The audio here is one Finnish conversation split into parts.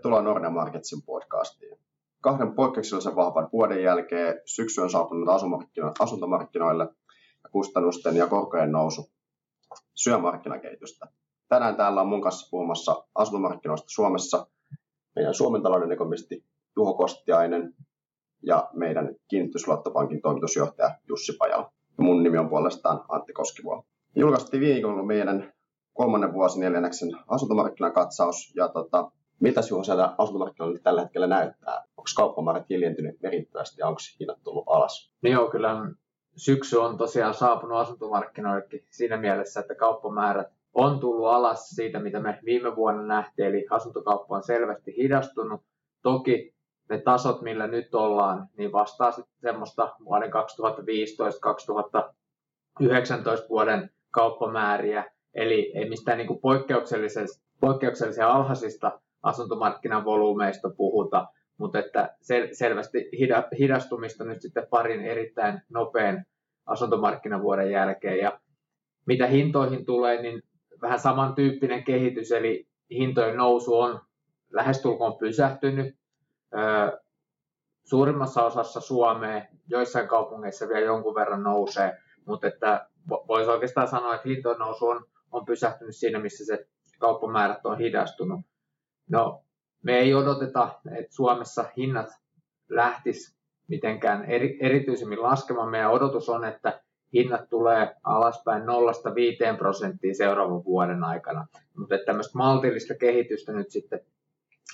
Tervetuloa Nordea Marketsin podcastiin. Kahden poikkeuksellisen vahvan vuoden jälkeen syksy on saapunut asuntomarkkinoille ja kustannusten ja korkojen nousu syö markkinakehitystä. Tänään täällä on mun kanssa puhumassa asuntomarkkinoista Suomessa meidän Suomen talouden ekonomisti Juho Kostiainen ja meidän kiinnitysluottopankin toimitusjohtaja Jussi Pajala. Mun nimi on puolestaan Antti Koskivuo. Julkaistiin viikolla meidän kolmannen vuosineljänneksen asuntomarkkinakatsaus ja tota, mitä sinun siellä asuntomarkkinoilla tällä hetkellä näyttää? Onko kauppamäärät hiljentynyt merkittävästi ja onko hinnat tullut alas? No joo, kyllä syksy on tosiaan saapunut asuntomarkkinoillekin siinä mielessä, että kauppamäärät on tullut alas siitä, mitä me viime vuonna nähtiin, eli asuntokauppa on selvästi hidastunut. Toki ne tasot, millä nyt ollaan, niin vastaa sitten semmoista vuoden 2015-2019 vuoden kauppamääriä, eli ei mistään niin poikkeuksellisen, poikkeuksellisen alhaisista asuntomarkkinavolyymeista puhuta, mutta että sel- selvästi hidastumista nyt sitten parin erittäin nopean asuntomarkkinavuoden jälkeen. Ja mitä hintoihin tulee, niin vähän samantyyppinen kehitys, eli hintojen nousu on lähestulkoon pysähtynyt. Suurimmassa osassa Suomea, joissain kaupungeissa vielä jonkun verran nousee, mutta että voisi oikeastaan sanoa, että hintojen nousu on, on pysähtynyt siinä, missä se kauppamäärät on hidastunut. No, me ei odoteta, että Suomessa hinnat lähtis mitenkään eri, erityisemmin laskemaan. Meidän odotus on, että hinnat tulee alaspäin 0-5 prosenttia seuraavan vuoden aikana. Mutta tämmöistä maltillista kehitystä nyt sitten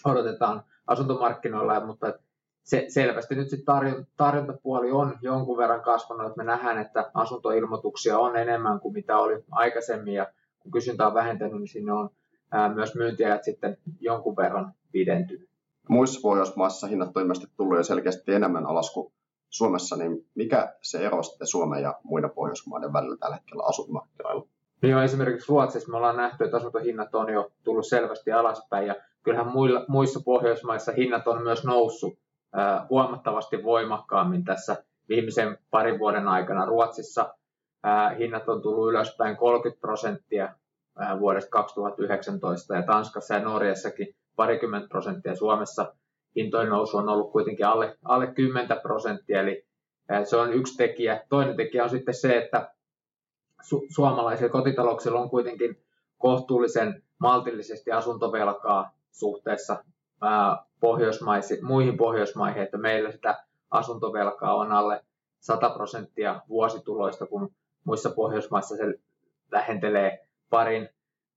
odotetaan asuntomarkkinoilla, mutta se, selvästi nyt sitten tarjon, tarjontapuoli on jonkun verran kasvanut, että me nähdään, että asuntoilmoituksia on enemmän kuin mitä oli aikaisemmin ja kun kysyntä on vähentänyt, niin sinne on ää, myös myyntiajat sitten jonkun verran pidentynyt. Muissa Pohjoismaissa hinnat on ilmeisesti tullut jo selkeästi enemmän alas kuin Suomessa, niin mikä se ero sitten Suomen ja muiden Pohjoismaiden välillä tällä hetkellä asuntomarkkinoilla? Niin jo esimerkiksi Ruotsissa me ollaan nähty, että asuntohinnat on jo tullut selvästi alaspäin ja kyllähän muilla, muissa Pohjoismaissa hinnat on myös noussut äh, huomattavasti voimakkaammin tässä viimeisen parin vuoden aikana. Ruotsissa äh, hinnat on tullut ylöspäin 30 prosenttia vuodesta 2019 ja Tanskassa ja Norjassakin parikymmentä prosenttia. Suomessa hintojen nousu on ollut kuitenkin alle, alle 10 prosenttia, eli se on yksi tekijä. Toinen tekijä on sitten se, että su- suomalaisilla kotitalouksilla on kuitenkin kohtuullisen maltillisesti asuntovelkaa suhteessa ää, pohjoismaisi, muihin Pohjoismaihin, että meillä sitä asuntovelkaa on alle 100 prosenttia vuosituloista, kun muissa Pohjoismaissa se lähentelee parin,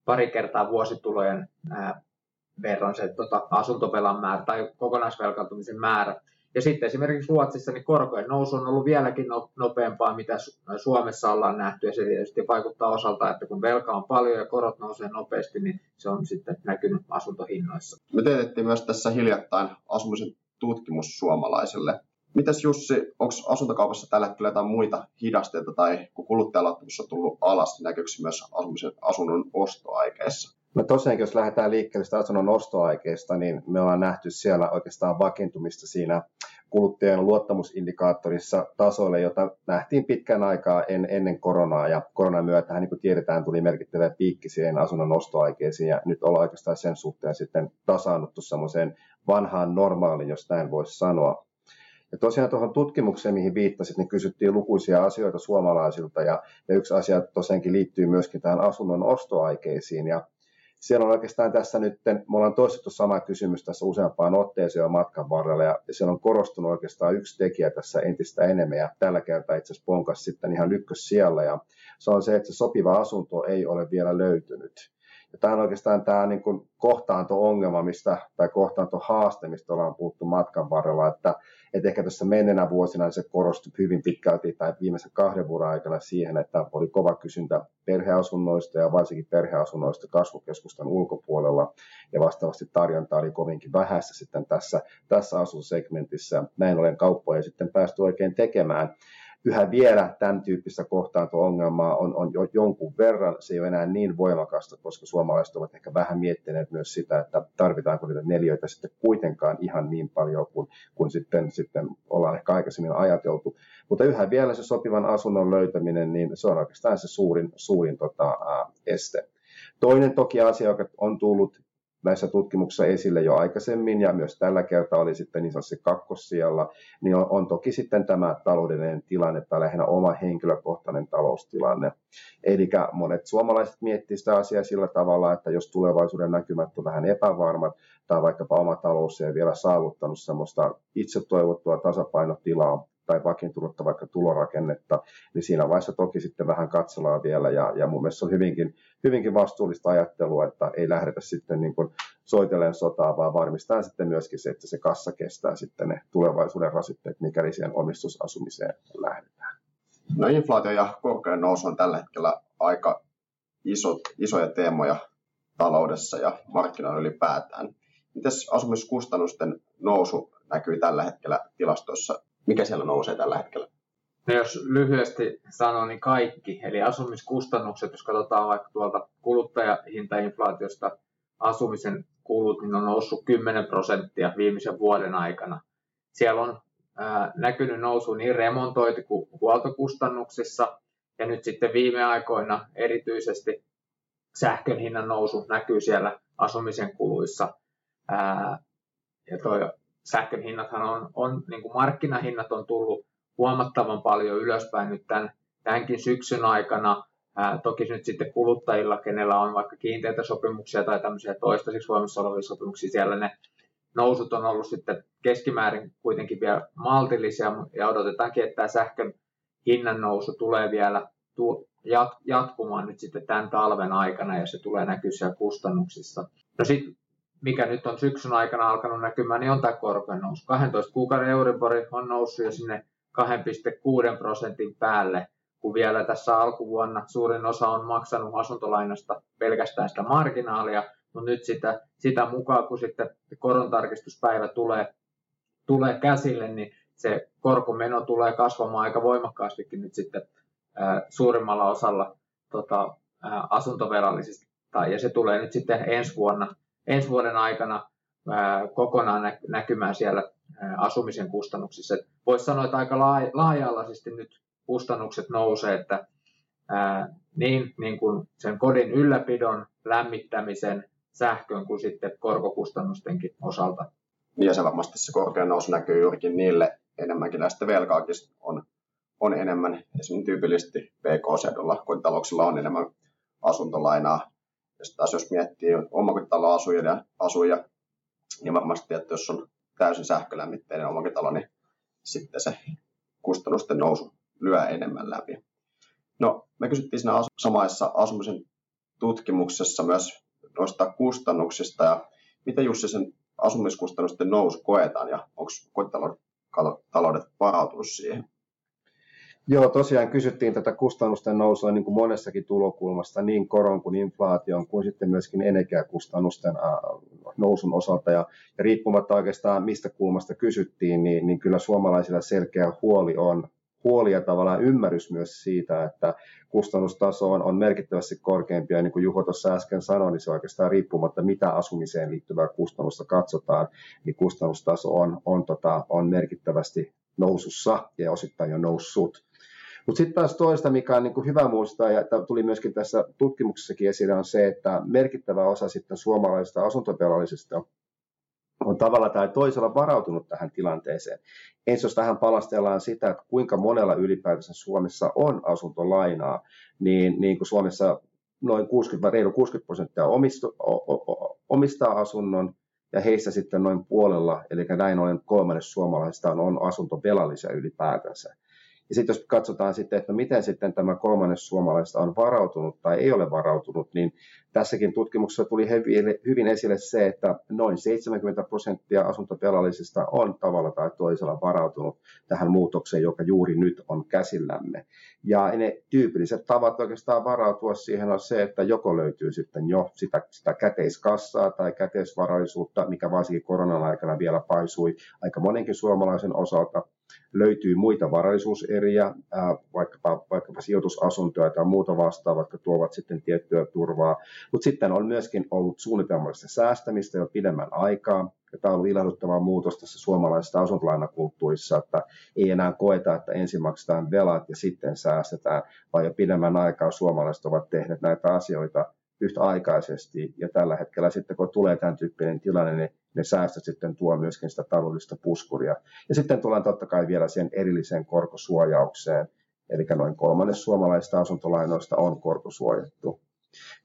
pari kertaa vuositulojen ää, verran se tota, asuntovelan määrä tai kokonaisvelkaantumisen määrä. Ja sitten esimerkiksi Ruotsissa niin korkojen nousu on ollut vieläkin no, nopeampaa, mitä Suomessa ollaan nähty. Ja se tietysti vaikuttaa osalta, että kun velka on paljon ja korot nousee nopeasti, niin se on sitten näkynyt asuntohinnoissa. Me teetettiin myös tässä hiljattain asumisen tutkimus suomalaisille. Mitäs Jussi, onko asuntokaupassa tällä hetkellä jotain muita hidasteita tai kun kuluttajaluottamus on tullut alas, niin näkyykö myös asumisen, asunnon ostoaikeissa? No tosiaankin, jos lähdetään liikkeelle sitä asunnon ostoaikeista, niin me ollaan nähty siellä oikeastaan vakiintumista siinä kuluttajan luottamusindikaattorissa tasoille, jota nähtiin pitkän aikaa en, ennen koronaa. Ja koronan myötä, niin kuin tiedetään, tuli merkittävä piikki siihen asunnon ostoaikeisiin. Ja nyt ollaan oikeastaan sen suhteen sitten tasaannuttu semmoiseen vanhaan normaaliin, jos näin voisi sanoa. Ja tosiaan tuohon tutkimukseen, mihin viittasit, niin kysyttiin lukuisia asioita suomalaisilta ja, ja yksi asia tosiaankin liittyy myöskin tähän asunnon ostoaikeisiin. Ja siellä on oikeastaan tässä nyt, me ollaan toistettu sama kysymys tässä useampaan otteeseen jo matkan varrella, ja siellä on korostunut oikeastaan yksi tekijä tässä entistä enemmän, ja tällä kertaa itse asiassa ponkas sitten ihan ykkös siellä, ja se on se, että se sopiva asunto ei ole vielä löytynyt. Ja tämä on oikeastaan tämä niin kuin kohtaanto-ongelma mistä, tai kohtaanto-haaste, mistä ollaan puhuttu matkan varrella, että, että ehkä tässä menneenä vuosina se korostui hyvin pitkälti tai viimeisen kahden vuoden aikana siihen, että oli kova kysyntä perheasunnoista ja varsinkin perheasunnoista kasvukeskustan ulkopuolella ja vastaavasti tarjonta oli kovinkin vähäistä sitten tässä, tässä asunsegmentissä. Näin ollen kauppoja sitten päästy oikein tekemään yhä vielä tämän tyyppistä kohtaanto-ongelmaa on, on jo jonkun verran. Se ei ole enää niin voimakasta, koska suomalaiset ovat ehkä vähän miettineet myös sitä, että tarvitaanko niitä neljöitä sitten kuitenkaan ihan niin paljon kuin, kuin sitten, sitten ollaan ehkä aikaisemmin ajateltu. Mutta yhä vielä se sopivan asunnon löytäminen, niin se on oikeastaan se suurin, suurin tota, este. Toinen toki asia, joka on tullut näissä tutkimuksissa esille jo aikaisemmin ja myös tällä kertaa oli sitten niin sanotusti kakkossijalla, niin on, on toki sitten tämä taloudellinen tilanne tai lähinnä oma henkilökohtainen taloustilanne. Eli monet suomalaiset miettivät sitä asiaa sillä tavalla, että jos tulevaisuuden näkymät on vähän epävarmat tai vaikkapa oma talous ei vielä saavuttanut semmoista itse toivottua tasapainotilaa, tai vakiintunutta vaikka tulorakennetta, niin siinä vaiheessa toki sitten vähän katsellaan vielä ja, ja mun mielestä on hyvinkin, hyvinkin vastuullista ajattelua, että ei lähdetä sitten niin kuin soitellen sotaa, vaan varmistaa sitten myöskin se, että se kassa kestää sitten ne tulevaisuuden rasitteet, mikäli siihen omistusasumiseen lähdetään. No inflaatio ja korkean nousu on tällä hetkellä aika isot, isoja teemoja taloudessa ja markkinoilla ylipäätään. Miten asumiskustannusten nousu näkyy tällä hetkellä tilastoissa mikä siellä nousee tällä hetkellä? No jos lyhyesti sanon, niin kaikki. Eli asumiskustannukset, jos katsotaan vaikka tuolta kuluttajahintainflaatiosta, asumisen kulut niin on noussut 10 prosenttia viimeisen vuoden aikana. Siellä on ää, näkynyt nousu niin remontointi- kuin huoltokustannuksissa, ja nyt sitten viime aikoina erityisesti sähkön hinnan nousu näkyy siellä asumisen kuluissa. Ää, ja toi sähkön hinnathan on, on niin kuin markkinahinnat on tullut huomattavan paljon ylöspäin nyt tämän, tämänkin syksyn aikana. Ää, toki nyt sitten kuluttajilla, kenellä on vaikka kiinteitä sopimuksia tai tämmöisiä toistaiseksi voimassa olevia sopimuksia, siellä ne nousut on ollut sitten keskimäärin kuitenkin vielä maltillisia ja odotetaankin, että tämä sähkön hinnan nousu tulee vielä jatkumaan nyt sitten tämän talven aikana ja se tulee näkyä siellä kustannuksissa. No sitten mikä nyt on syksyn aikana alkanut näkymään, niin on tämä korkojen nousu. 12 kuukauden Euribori on noussut jo sinne 2,6 prosentin päälle, kun vielä tässä alkuvuonna suurin osa on maksanut asuntolainasta pelkästään sitä marginaalia, mutta nyt sitä, sitä mukaan, kun sitten korontarkistuspäivä tulee, tulee käsille, niin se korkomeno tulee kasvamaan aika voimakkaastikin nyt sitten suurimmalla osalla tota, asuntovelallisista. Ja se tulee nyt sitten ensi vuonna ensi vuoden aikana kokonaan näkymään siellä asumisen kustannuksissa. Voisi sanoa, että aika laaja-alaisesti nyt kustannukset nousee, että niin, niin kuin sen kodin ylläpidon, lämmittämisen, sähkön kuin sitten korkokustannustenkin osalta. Ja se varmasti se korkea nousu näkyy juurikin niille enemmänkin näistä velkaakin on, on enemmän. Esimerkiksi tyypillisesti PK-seudulla, kun talouksilla on enemmän asuntolainaa ja sitten taas jos miettii omakotitaloa asuja, asuja, niin varmasti, että jos on täysin sähkölämmitteinen omakotitalo, niin sitten se kustannusten nousu lyö enemmän läpi. No, me kysyttiin siinä samaissa asumisen tutkimuksessa myös noista kustannuksista ja miten Jussi sen asumiskustannusten nousu koetaan ja onko kotitaloudet varautunut siihen? Joo, tosiaan kysyttiin tätä kustannusten nousua niin kuin monessakin tulokulmasta, niin koron kuin inflaation, kuin sitten myöskin energiakustannusten nousun osalta. Ja, ja riippumatta oikeastaan mistä kulmasta kysyttiin, niin, niin kyllä suomalaisilla selkeä huoli on, huoli ja tavallaan ymmärrys myös siitä, että kustannustaso on, on merkittävästi korkeampi. Ja niin kuin Juho tuossa äsken sanoi, niin se oikeastaan riippumatta mitä asumiseen liittyvää kustannusta katsotaan, niin kustannustaso on, on, tota, on merkittävästi nousussa ja osittain jo noussut. Mutta sitten taas toista, mikä on niin kuin hyvä muistaa, ja tuli myöskin tässä tutkimuksessakin esille, on se, että merkittävä osa sitten suomalaisista asuntopelallisista on tavalla tai toisella varautunut tähän tilanteeseen. Ensin jos tähän palastellaan sitä, että kuinka monella ylipäätänsä Suomessa on asuntolainaa, niin, niin kuin Suomessa noin 60, reilu 60 prosenttia omistu, omistaa asunnon, ja heistä sitten noin puolella, eli näin ollen kolmannes suomalaisista on, on asuntovelallisia ylipäätänsä. Ja sitten jos katsotaan sitten, että miten sitten tämä kolmannes suomalaista on varautunut tai ei ole varautunut, niin tässäkin tutkimuksessa tuli hyvin esille se, että noin 70 prosenttia asuntovelallisista on tavalla tai toisella varautunut tähän muutokseen, joka juuri nyt on käsillämme. Ja ne tyypilliset tavat oikeastaan varautua siihen on se, että joko löytyy sitten jo sitä, sitä käteiskassaa tai käteisvarallisuutta, mikä varsinkin koronan aikana vielä paisui aika monenkin suomalaisen osalta, löytyy muita varallisuuseriä, vaikkapa, vaikkapa sijoitusasuntoja tai muuta vastaavaa, jotka tuovat sitten tiettyä turvaa. Mutta sitten on myöskin ollut suunnitelmallista säästämistä jo pidemmän aikaa. Ja tämä on ollut ilahduttava muutos tässä suomalaisessa asuntolainakulttuurissa, että ei enää koeta, että ensin maksetaan velat ja sitten säästetään, vaan jo pidemmän aikaa suomalaiset ovat tehneet näitä asioita yhtäaikaisesti. Ja tällä hetkellä sitten, kun tulee tämän tyyppinen tilanne, niin ne säästöt sitten tuo myöskin sitä taloudellista puskuria. Ja sitten tullaan totta kai vielä sen erilliseen korkosuojaukseen, eli noin kolmannes suomalaisista asuntolainoista on korkosuojattu.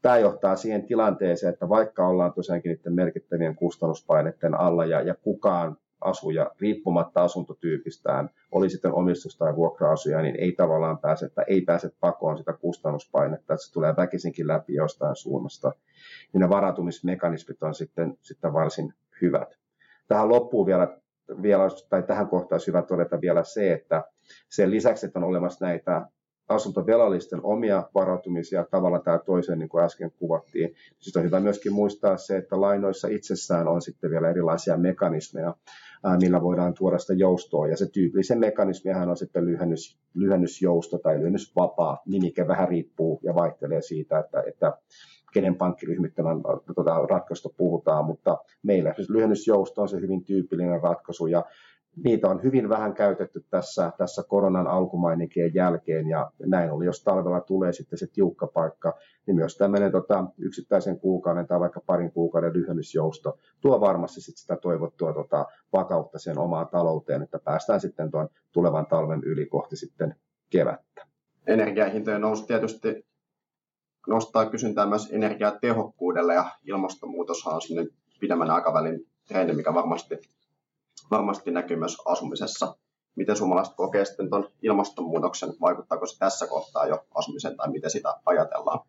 Tämä johtaa siihen tilanteeseen, että vaikka ollaan tosiaankin niiden merkittävien kustannuspaineiden alla ja, ja kukaan asuja riippumatta asuntotyypistään, oli sitten omistus- tai vuokra-asuja, niin ei tavallaan pääse, että ei pääse pakoon sitä kustannuspainetta, että se tulee väkisinkin läpi jostain suunnasta. Niin ne varautumismekanismit on sitten, sitten varsin hyvät. Tähän loppuu vielä, vielä, tai tähän kohtaan olisi hyvä todeta vielä se, että sen lisäksi, että on olemassa näitä asuntovelallisten omia varautumisia tavalla tai toiseen, niin kuin äsken kuvattiin. Sitten on hyvä myöskin muistaa se, että lainoissa itsessään on sitten vielä erilaisia mekanismeja, millä voidaan tuoda sitä joustoa. Ja se tyypillisen mekanismihan on sitten lyhennys, lyhennysjousto tai lyhennysvapaa. Nimike vähän riippuu ja vaihtelee siitä, että, että kenen pankkiryhmittymän tuota, ratkaisusta puhutaan, mutta meillä siis lyhennysjousto on se hyvin tyypillinen ratkaisu ja niitä on hyvin vähän käytetty tässä, tässä koronan alkumaininkien jälkeen ja näin oli, jos talvella tulee sitten se tiukka paikka, niin myös tämmöinen tota, yksittäisen kuukauden tai vaikka parin kuukauden lyhennysjousto tuo varmasti sit sitä toivottua tota, vakautta sen omaan talouteen, että päästään sitten tuon tulevan talven yli kohti sitten kevättä. Energiahintojen nousu tietysti nostaa kysyntää myös energiatehokkuudelle ja ilmastonmuutoshan on sinne pidemmän aikavälin trendi, mikä varmasti varmasti näkyy myös asumisessa. Miten suomalaiset kokee sitten tuon ilmastonmuutoksen? Vaikuttaako se tässä kohtaa jo asumiseen tai miten sitä ajatellaan?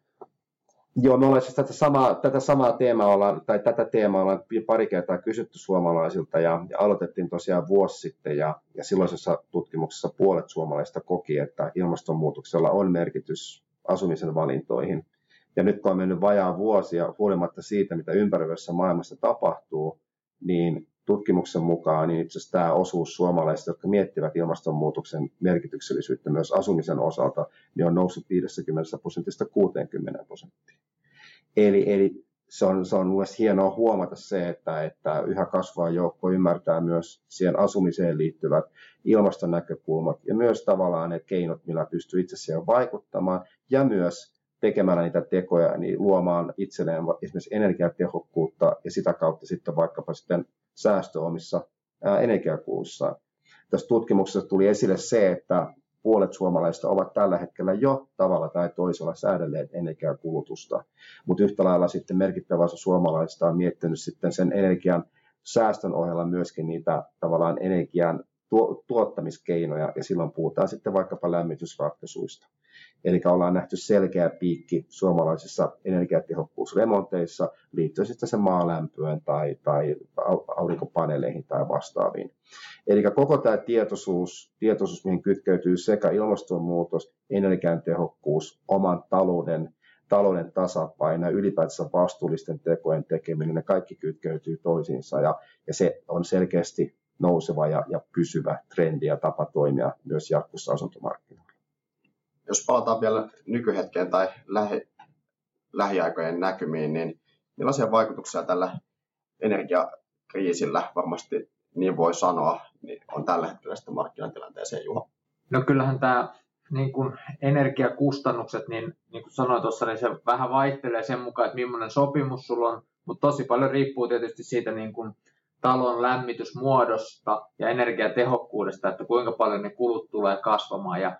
Joo, me ollaan siis tätä samaa, tätä samaa teemaa ollaan, tai tätä teemaa ollaan pari kertaa kysytty suomalaisilta ja, ja aloitettiin tosiaan vuosi sitten ja, ja silloisessa tutkimuksessa puolet suomalaisista koki, että ilmastonmuutoksella on merkitys asumisen valintoihin. Ja nyt kun on mennyt vajaa vuosia huolimatta siitä, mitä ympäröivässä maailmassa tapahtuu, niin tutkimuksen mukaan niin itse asiassa tämä osuus suomalaisista, jotka miettivät ilmastonmuutoksen merkityksellisyyttä myös asumisen osalta, niin on noussut 50 prosentista 60 prosenttiin. Eli, eli se on, se on mielestäni hienoa huomata se, että, että yhä kasvaa joukko ymmärtää myös siihen asumiseen liittyvät ilmastonäkökulmat ja myös tavallaan ne keinot, millä pystyy itse siihen vaikuttamaan ja myös tekemällä niitä tekoja, niin luomaan itselleen esimerkiksi energiatehokkuutta ja sitä kautta sitten vaikkapa sitten säästö omissa energiakuluissaan. Tässä tutkimuksessa tuli esille se, että puolet suomalaisista ovat tällä hetkellä jo tavalla tai toisella säädelleet energiakulutusta, mutta yhtä lailla sitten merkittävä osa suomalaisista on miettinyt sitten sen energian säästön ohella myöskin niitä tavallaan energian tuottamiskeinoja, ja silloin puhutaan sitten vaikkapa lämmitysratkaisuista. Eli ollaan nähty selkeä piikki suomalaisissa energiatehokkuusremonteissa liittyen sitten sen maalämpöön tai, tai aurinkopaneeleihin tai vastaaviin. Eli koko tämä tietoisuus, tietoisuus, mihin kytkeytyy sekä ilmastonmuutos, energiatehokkuus, oman talouden talouden tasapaino ja ylipäätänsä vastuullisten tekojen tekeminen, ne kaikki kytkeytyy toisiinsa ja, ja se on selkeästi nouseva ja, ja pysyvä trendi ja tapa toimia myös jatkossa asuntomarkkinoilla jos palataan vielä nykyhetkeen tai lähi, lähiaikojen näkymiin, niin millaisia vaikutuksia tällä energiakriisillä varmasti niin voi sanoa, niin on tällä hetkellä sitten markkinatilanteeseen, Juha? No kyllähän tämä niin kuin energiakustannukset, niin, niin kuin sanoin tuossa, niin se vähän vaihtelee sen mukaan, että millainen sopimus sulla on, mutta tosi paljon riippuu tietysti siitä niin kuin talon lämmitysmuodosta ja energiatehokkuudesta, että kuinka paljon ne kulut tulee kasvamaan. Ja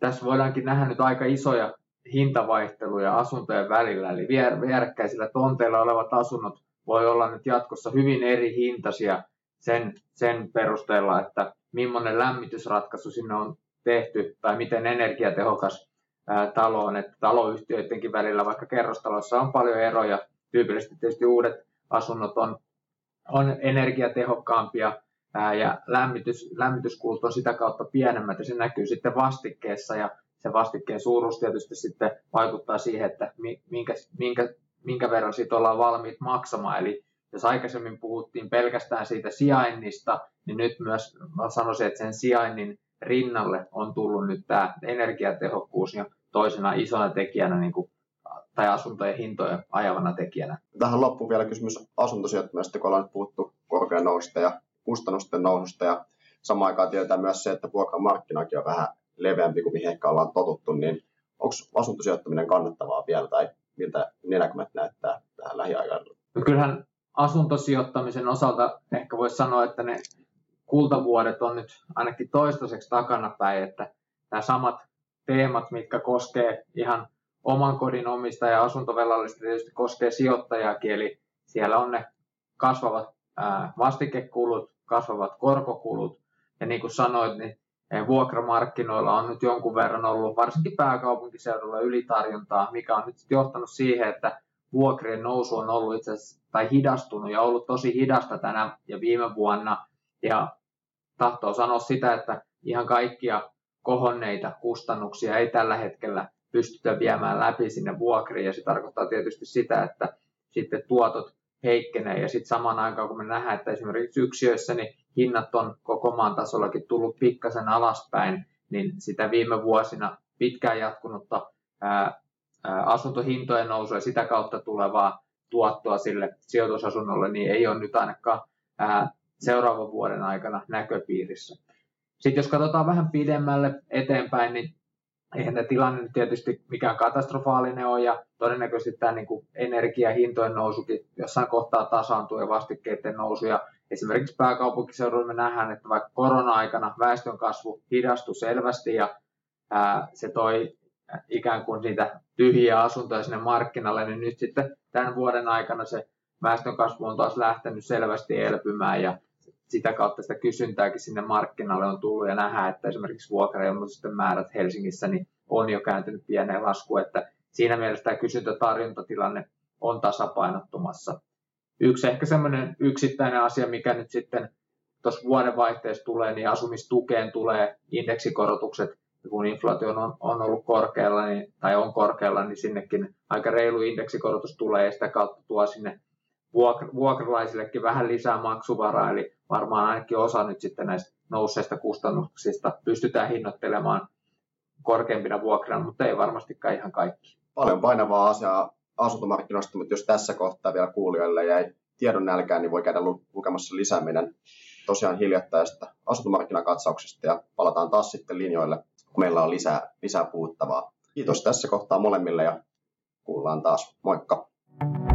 tässä voidaankin nähdä nyt aika isoja hintavaihteluja asuntojen välillä, eli vierekkäisillä tonteilla olevat asunnot voi olla nyt jatkossa hyvin eri hintaisia sen, sen perusteella, että millainen lämmitysratkaisu sinne on tehty tai miten energiatehokas ää, talo on. Että taloyhtiöidenkin välillä, vaikka kerrostalossa on paljon eroja, tyypillisesti tietysti uudet asunnot on, on energiatehokkaampia ja lämmitys, lämmityskulut on sitä kautta pienemmät ja se näkyy sitten vastikkeessa ja se vastikkeen suuruus tietysti sitten vaikuttaa siihen, että minkä, minkä, minkä verran siitä ollaan valmiit maksamaan. Eli jos aikaisemmin puhuttiin pelkästään siitä sijainnista, niin nyt myös mä sanoisin, että sen sijainnin rinnalle on tullut nyt tämä energiatehokkuus ja toisena isona tekijänä niin kuin, tai asuntojen hintojen ajavana tekijänä. Tähän loppuun vielä kysymys asuntosijoittamisesta, kun ollaan puhuttu korkean ja kustannusten noususta ja samaan aikaan tietää myös se, että vuokramarkkinakin on vähän leveämpi kuin mihin ehkä ollaan totuttu, niin onko asuntosijoittaminen kannattavaa vielä tai miltä nenäkymät näyttää tähän lähiaikailla? No kyllähän asuntosijoittamisen osalta ehkä voisi sanoa, että ne kultavuodet on nyt ainakin toistaiseksi takanapäin, että nämä samat teemat, mitkä koskee ihan oman kodin omista ja asuntovelallista tietysti koskee sijoittajakin, eli siellä on ne kasvavat vastikekulut, kasvavat korkokulut, ja niin kuin sanoit, niin vuokramarkkinoilla on nyt jonkun verran ollut, varsinkin pääkaupunkiseudulla, ylitarjontaa, mikä on nyt johtanut siihen, että vuokrien nousu on ollut itse asiassa, tai hidastunut ja ollut tosi hidasta tänä ja viime vuonna. Ja tahtoo sanoa sitä, että ihan kaikkia kohonneita kustannuksia ei tällä hetkellä pystytä viemään läpi sinne vuokriin. Ja se tarkoittaa tietysti sitä, että sitten tuotot heikkenee. Ja sitten samaan aikaan, kun me nähdään, että esimerkiksi yksiöissä niin hinnat on koko maan tasollakin tullut pikkasen alaspäin, niin sitä viime vuosina pitkään jatkunutta ää, ää, asuntohintojen nousua ja sitä kautta tulevaa tuottoa sille sijoitusasunnolle, niin ei ole nyt ainakaan ää, seuraavan vuoden aikana näköpiirissä. Sitten jos katsotaan vähän pidemmälle eteenpäin, niin eihän tämä tilanne tietysti mikään katastrofaalinen ole, ja todennäköisesti tämä niin kuin energiahintojen nousukin jossain kohtaa tasaantuu ja vastikkeiden nousu, ja esimerkiksi pääkaupunkiseudulla me nähdään, että vaikka korona-aikana väestön kasvu hidastui selvästi, ja ää, se toi ikään kuin niitä tyhjiä asuntoja sinne markkinalle, niin nyt sitten tämän vuoden aikana se väestön kasvu on taas lähtenyt selvästi elpymään, ja sitä kautta sitä kysyntääkin sinne markkinalle on tullut ja nähdään, että esimerkiksi vuokrailmoitusten määrät Helsingissä niin on jo kääntynyt pieneen laskuun, että siinä mielessä tämä kysyntä-tarjontatilanne on tasapainottumassa. Yksi ehkä semmoinen yksittäinen asia, mikä nyt sitten tuossa vuodenvaihteessa tulee, niin asumistukeen tulee indeksikorotukset, kun inflaatio on, on ollut korkealla niin, tai on korkealla, niin sinnekin aika reilu indeksikorotus tulee ja sitä kautta tuo sinne vuokralaisillekin vähän lisää maksuvaraa, eli varmaan ainakin osa nyt sitten näistä nousseista kustannuksista pystytään hinnoittelemaan korkeimpina vuokrana, mutta ei varmastikaan ihan kaikki. Paljon painavaa asiaa asuntomarkkinoista, mutta jos tässä kohtaa vielä kuulijoille jäi tiedon nälkään, niin voi käydä lukemassa lisää meidän tosiaan hiljattaista asuntomarkkinakatsauksesta ja palataan taas sitten linjoille, kun meillä on lisää, lisää puhuttavaa. Kiitos tässä kohtaa molemmille ja kuullaan taas. Moikka! thank you